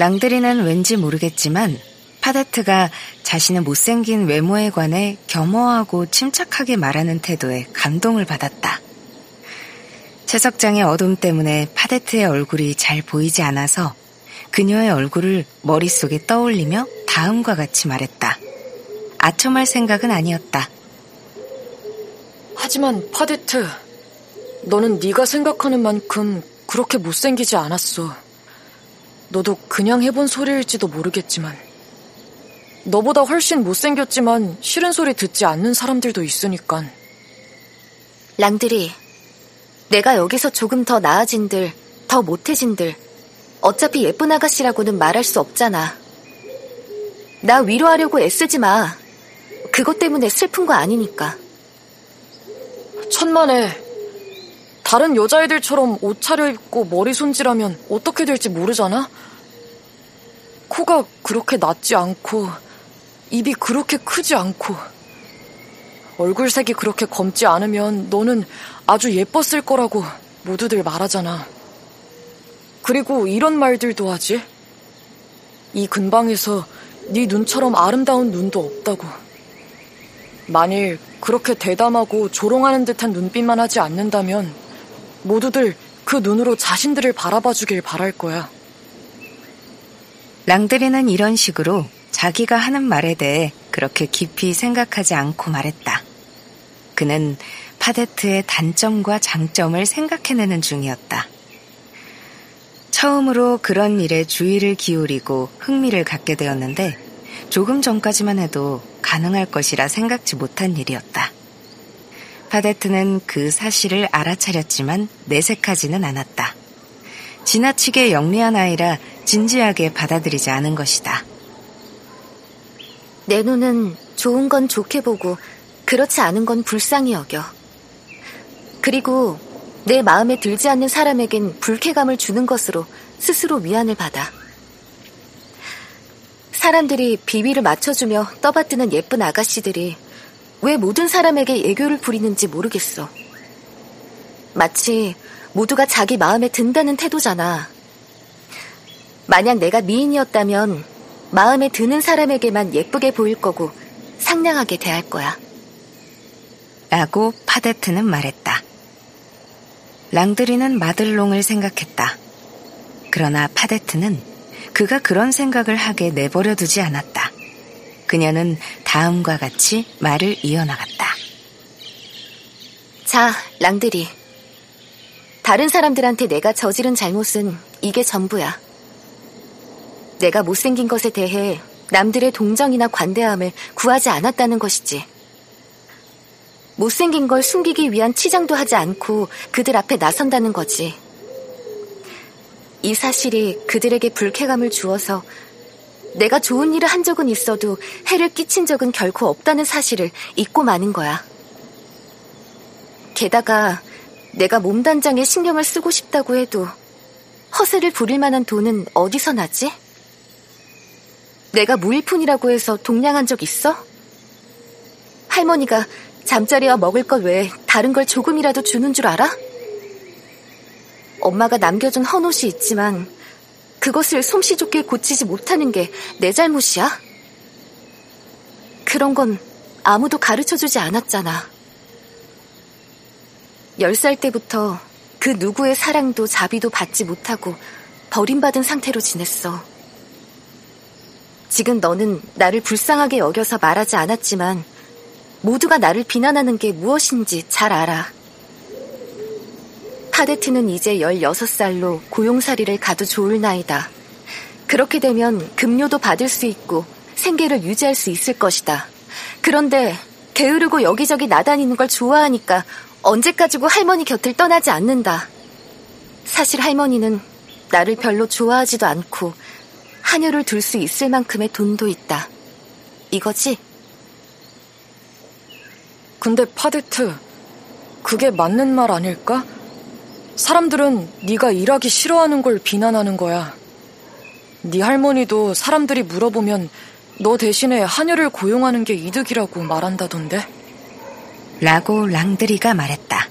랑드리는 왠지 모르겠지만 파데트가 자신의 못생긴 외모에 관해 겸허하고 침착하게 말하는 태도에 감동을 받았다. 채석장의 어둠 때문에 파데트의 얼굴이 잘 보이지 않아서 그녀의 얼굴을 머릿속에 떠올리며 다음과 같이 말했다. 아첨할 생각은 아니었다. 하지만 파데트, 너는 네가 생각하는 만큼 그렇게 못생기지 않았어. 너도 그냥 해본 소리일지도 모르겠지만 너보다 훨씬 못생겼지만 싫은 소리 듣지 않는 사람들도 있으니까. 랑들이 내가 여기서 조금 더 나아진들, 더 못해진들 어차피 예쁜 아가씨라고는 말할 수 없잖아. 나 위로하려고 애쓰지 마. 그것 때문에 슬픈 거 아니니까. 천만에 다른 여자애들처럼 옷 차려입고 머리 손질하면 어떻게 될지 모르잖아? 코가 그렇게 낮지 않고 입이 그렇게 크지 않고 얼굴색이 그렇게 검지 않으면 너는 아주 예뻤을 거라고 모두들 말하잖아. 그리고 이런 말들도 하지. 이 근방에서 네 눈처럼 아름다운 눈도 없다고. 만일 그렇게 대담하고 조롱하는 듯한 눈빛만 하지 않는다면 모두들 그 눈으로 자신들을 바라봐 주길 바랄 거야. 랑드리는 이런 식으로 자기가 하는 말에 대해 그렇게 깊이 생각하지 않고 말했다. 그는 파데트의 단점과 장점을 생각해내는 중이었다. 처음으로 그런 일에 주의를 기울이고 흥미를 갖게 되었는데 조금 전까지만 해도 가능할 것이라 생각지 못한 일이었다. 파데트는 그 사실을 알아차렸지만 내색하지는 않았다. 지나치게 영리한 아이라 진지하게 받아들이지 않은 것이다. 내 눈은 좋은 건 좋게 보고 그렇지 않은 건 불쌍히 여겨. 그리고 내 마음에 들지 않는 사람에겐 불쾌감을 주는 것으로 스스로 위안을 받아. 사람들이 비위를 맞춰주며 떠받드는 예쁜 아가씨들이 왜 모든 사람에게 애교를 부리는지 모르겠어. 마치 모두가 자기 마음에 든다는 태도잖아. 만약 내가 미인이었다면 마음에 드는 사람에게만 예쁘게 보일 거고 상냥하게 대할 거야. 라고 파데트는 말했다. 랑드리는 마들롱을 생각했다. 그러나 파데트는 그가 그런 생각을 하게 내버려 두지 않았다. 그녀는 다음과 같이 말을 이어나갔다. 자, 랑드리. 다른 사람들한테 내가 저지른 잘못은 이게 전부야. 내가 못생긴 것에 대해 남들의 동정이나 관대함을 구하지 않았다는 것이지. 못생긴 걸 숨기기 위한 치장도 하지 않고 그들 앞에 나선다는 거지. 이 사실이 그들에게 불쾌감을 주어서 내가 좋은 일을 한 적은 있어도 해를 끼친 적은 결코 없다는 사실을 잊고 마는 거야. 게다가 내가 몸단장에 신경을 쓰고 싶다고 해도 허세를 부릴 만한 돈은 어디서 나지? 내가 무일푼이라고 해서 동냥한 적 있어? 할머니가 잠자리와 먹을 것 외에 다른 걸 조금이라도 주는 줄 알아? 엄마가 남겨준 헌옷이 있지만 그것을 솜씨 좋게 고치지 못하는 게 내 잘못이야? 그런 건 아무도 가르쳐 주지 않았잖아. 열 살 때부터 그 누구의 사랑도 자비도 받지 못하고 버림받은 상태로 지냈어. 지금 너는 나를 불쌍하게 여겨서 말하지 않았지만 모두가 나를 비난하는 게 무엇인지 잘 알아. 파데트는 이제 16살로 고용살이를 가도 좋을 나이다. 그렇게 되면 급료도 받을 수 있고 생계를 유지할 수 있을 것이다. 그런데 게으르고 여기저기 나다니는 걸 좋아하니까 언제까지고 할머니 곁을 떠나지 않는다. 사실 할머니는 나를 별로 좋아하지도 않고 한여를 둘수 있을 만큼의 돈도 있다. 이거지? 근데 파데트, 그게 맞는 말 아닐까? 사람들은 네가 일하기 싫어하는 걸 비난하는 거야. 네 할머니도 사람들이 물어보면 너 대신에 하녀를 고용하는 게 이득이라고 말한다던데. 라고 랑드리가 말했다.